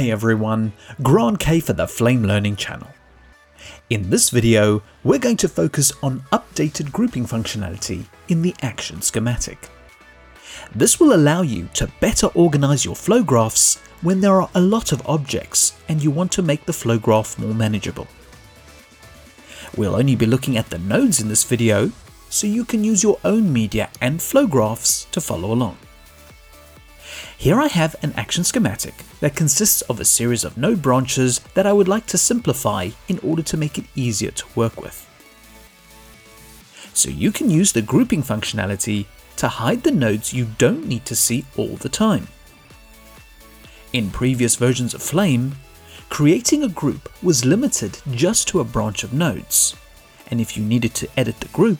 Hey everyone, Grant Kay for the Flame Learning channel. In this video, we're going to focus on updated grouping functionality in the action schematic. This will allow you to better organize your flow graphs when there are a lot of objects and you want to make the flow graph more manageable. We'll only be looking at the nodes in this video, so you can use your own media and flow graphs to follow along. Here I have an action schematic that consists of a series of node branches that I would like to simplify in order to make it easier to work with. So you can use the grouping functionality to hide the nodes you don't need to see all the time. In previous versions of Flame, creating a group was limited just to a branch of nodes, and if you needed to edit the group,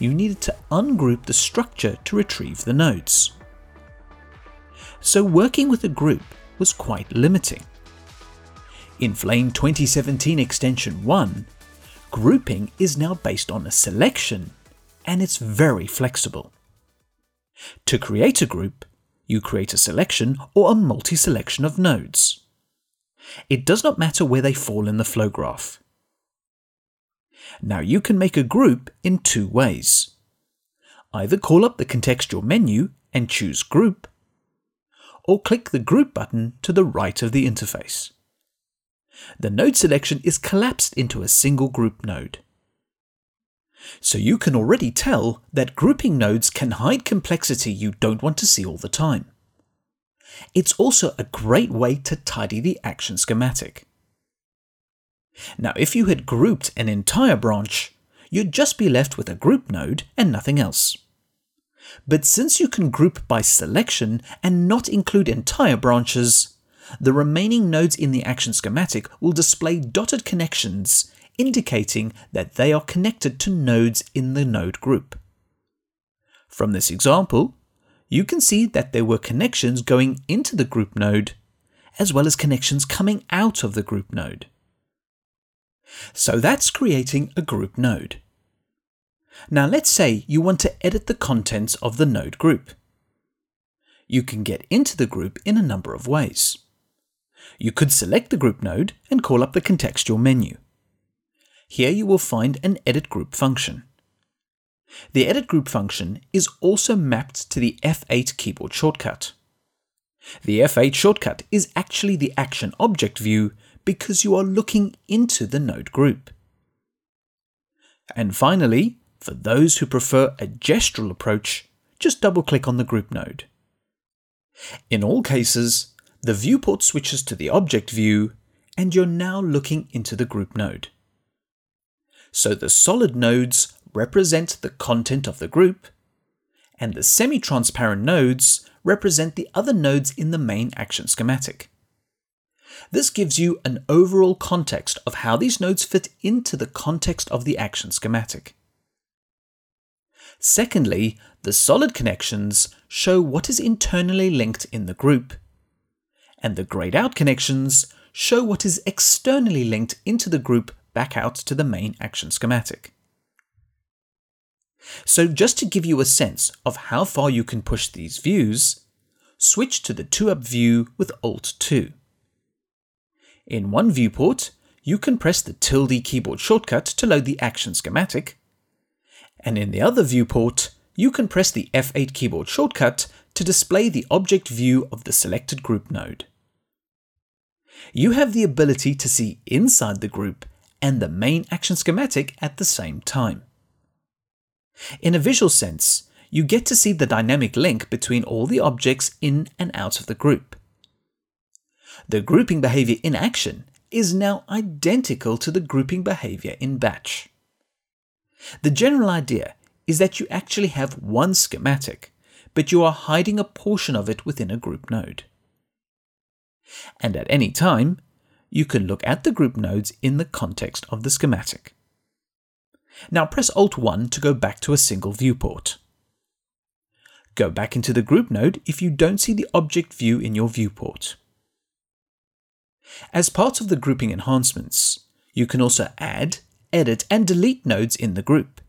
you needed to ungroup the structure to retrieve the nodes so working with a group was quite limiting. In Flame 2017 Extension 1, grouping is now based on a selection and it's very flexible. To create a group, you create a selection or a multi selection of nodes. It does not matter where they fall in the flow graph. Now you can make a group in two ways. Either call up the contextual menu and choose Group, or click the Group button to the right of the interface. The node selection is collapsed into a single group node. So you can already tell that grouping nodes can hide complexity you don't want to see all the time. It's also a great way to tidy the action schematic. Now if you had grouped an entire branch, you'd just be left with a group node and nothing else. But since you can group by selection and not include entire branches, the remaining nodes in the action schematic will display dotted connections indicating that they are connected to nodes in the node group. From this example, you can see that there were connections going into the group node, as well as connections coming out of the group node. So that's creating a group node. Now let's say you want to edit the contents of the node group. You can get into the group in a number of ways. You could select the group node and call up the contextual menu. Here you will find an edit group function. The edit group function is also mapped to the F8 keyboard shortcut. The F8 shortcut is actually the action object view because you are looking into the node group. And finally, for those who prefer a gestural approach, just double click on the group node. In all cases, the viewport switches to the object view and you're now looking into the group node. So the solid nodes represent the content of the group, and the semi-transparent nodes represent the other nodes in the main action schematic. This gives you an overall context of how these nodes fit into the context of the action schematic. Secondly, the solid connections show what is internally linked in the group, and the grayed out connections show what is externally linked into the group back out to the main action schematic. So just to give you a sense of how far you can push these views, switch to the 2-up view with Alt-2. In one viewport, you can press the tilde keyboard shortcut to load the action schematic, and in the other viewport, you can press the F8 keyboard shortcut to display the object view of the selected group node. You have the ability to see inside the group and the main action schematic at the same time. In a visual sense, you get to see the dynamic link between all the objects in and out of the group. The grouping behavior in action is now identical to the grouping behavior in batch. The general idea is that you actually have one schematic, but you are hiding a portion of it within a group node. And at any time, you can look at the group nodes in the context of the schematic. Now press Alt-1 to go back to a single viewport. Go back into the group node if you don't see the object view in your viewport. As part of the grouping enhancements, you can also add edit, and delete nodes in the group.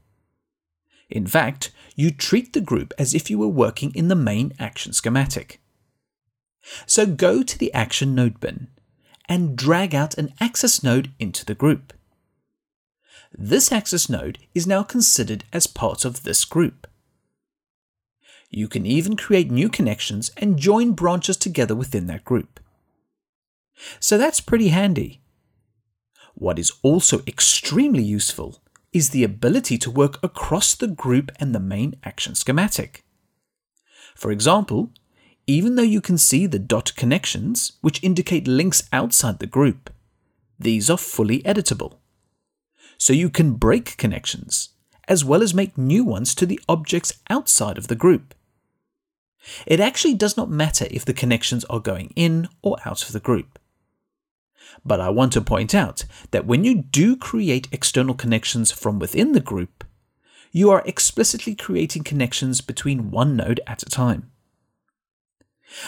In fact, you treat the group as if you were working in the main action schematic. So go to the Action Node bin and drag out an axis node into the group. This axis node is now considered as part of this group. You can even create new connections and join branches together within that group. So that's pretty handy. What is also extremely useful is the ability to work across the group and the main action schematic. For example, even though you can see the dot connections, which indicate links outside the group, these are fully editable. So you can break connections, as well as make new ones to the objects outside of the group. It actually does not matter if the connections are going in or out of the group. But I want to point out that when you do create external connections from within the group, you are explicitly creating connections between one node at a time.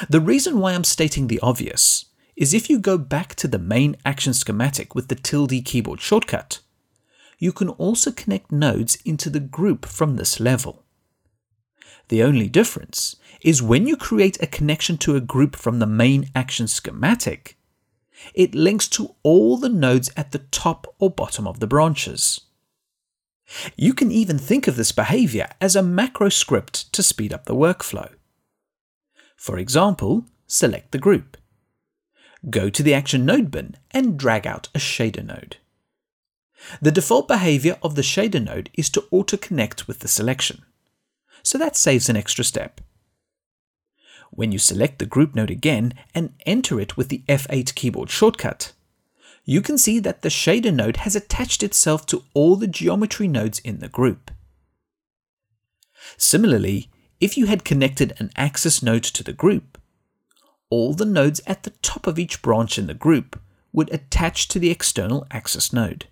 The reason why I'm stating the obvious is if you go back to the main action schematic with the tilde keyboard shortcut, you can also connect nodes into the group from this level. The only difference is when you create a connection to a group from the main action schematic, it links to all the nodes at the top or bottom of the branches. You can even think of this behavior as a macro script to speed up the workflow. For example, select the group. Go to the Action Node bin and drag out a shader node. The default behavior of the shader node is to auto-connect with the selection, so that saves an extra step. When you select the group node again and enter it with the F8 keyboard shortcut, you can see that the shader node has attached itself to all the geometry nodes in the group. Similarly, if you had connected an axis node to the group, all the nodes at the top of each branch in the group would attach to the external axis node.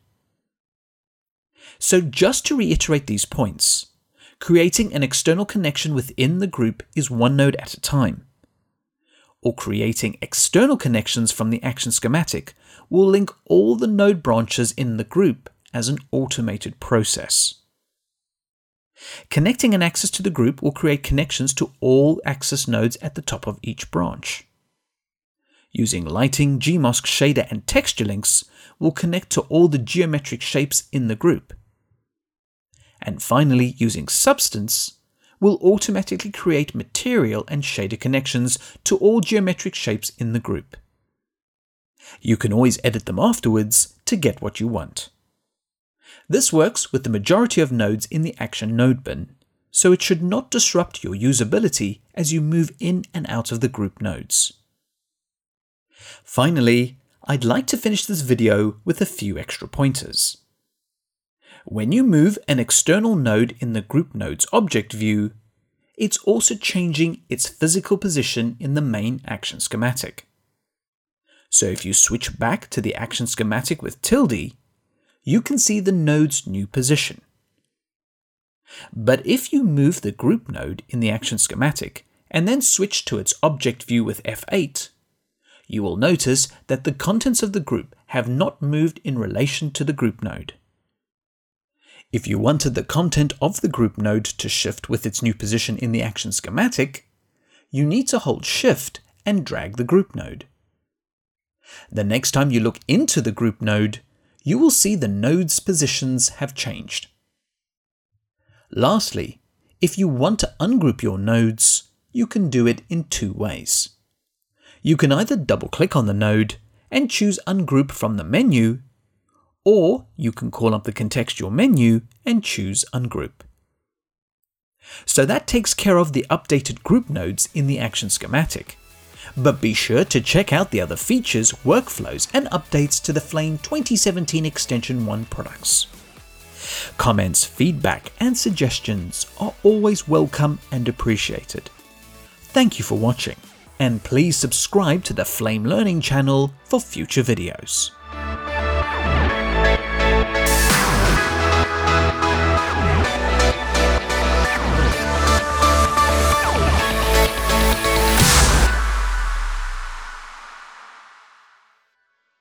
So just to reiterate these points, creating an external connection within the group is one node at a time. Or creating external connections from the action schematic will link all the node branches in the group as an automated process. Connecting an axis to the group will create connections to all axis nodes at the top of each branch. Using lighting, GMask shader and texture links will connect to all the geometric shapes in the group and finally using Substance will automatically create material and shader connections to all geometric shapes in the group. You can always edit them afterwards to get what you want. This works with the majority of nodes in the Action Node bin, so it should not disrupt your usability as you move in and out of the group nodes. Finally, I'd like to finish this video with a few extra pointers. When you move an external node in the group nodes object view, it's also changing its physical position in the main action schematic. So if you switch back to the action schematic with tilde, you can see the node's new position. But if you move the group node in the action schematic and then switch to its object view with F8, you will notice that the contents of the group have not moved in relation to the group node. If you wanted the content of the group node to shift with its new position in the action schematic, you need to hold Shift and drag the group node. The next time you look into the group node, you will see the node's positions have changed. Lastly, if you want to ungroup your nodes, you can do it in two ways. You can either double click on the node and choose Ungroup from the menu or you can call up the contextual menu and choose Ungroup. So that takes care of the updated group nodes in the action schematic. But be sure to check out the other features, workflows, and updates to the Flame 2017 Extension 1 products. Comments, feedback, and suggestions are always welcome and appreciated. Thank you for watching, and please subscribe to the Flame Learning channel for future videos.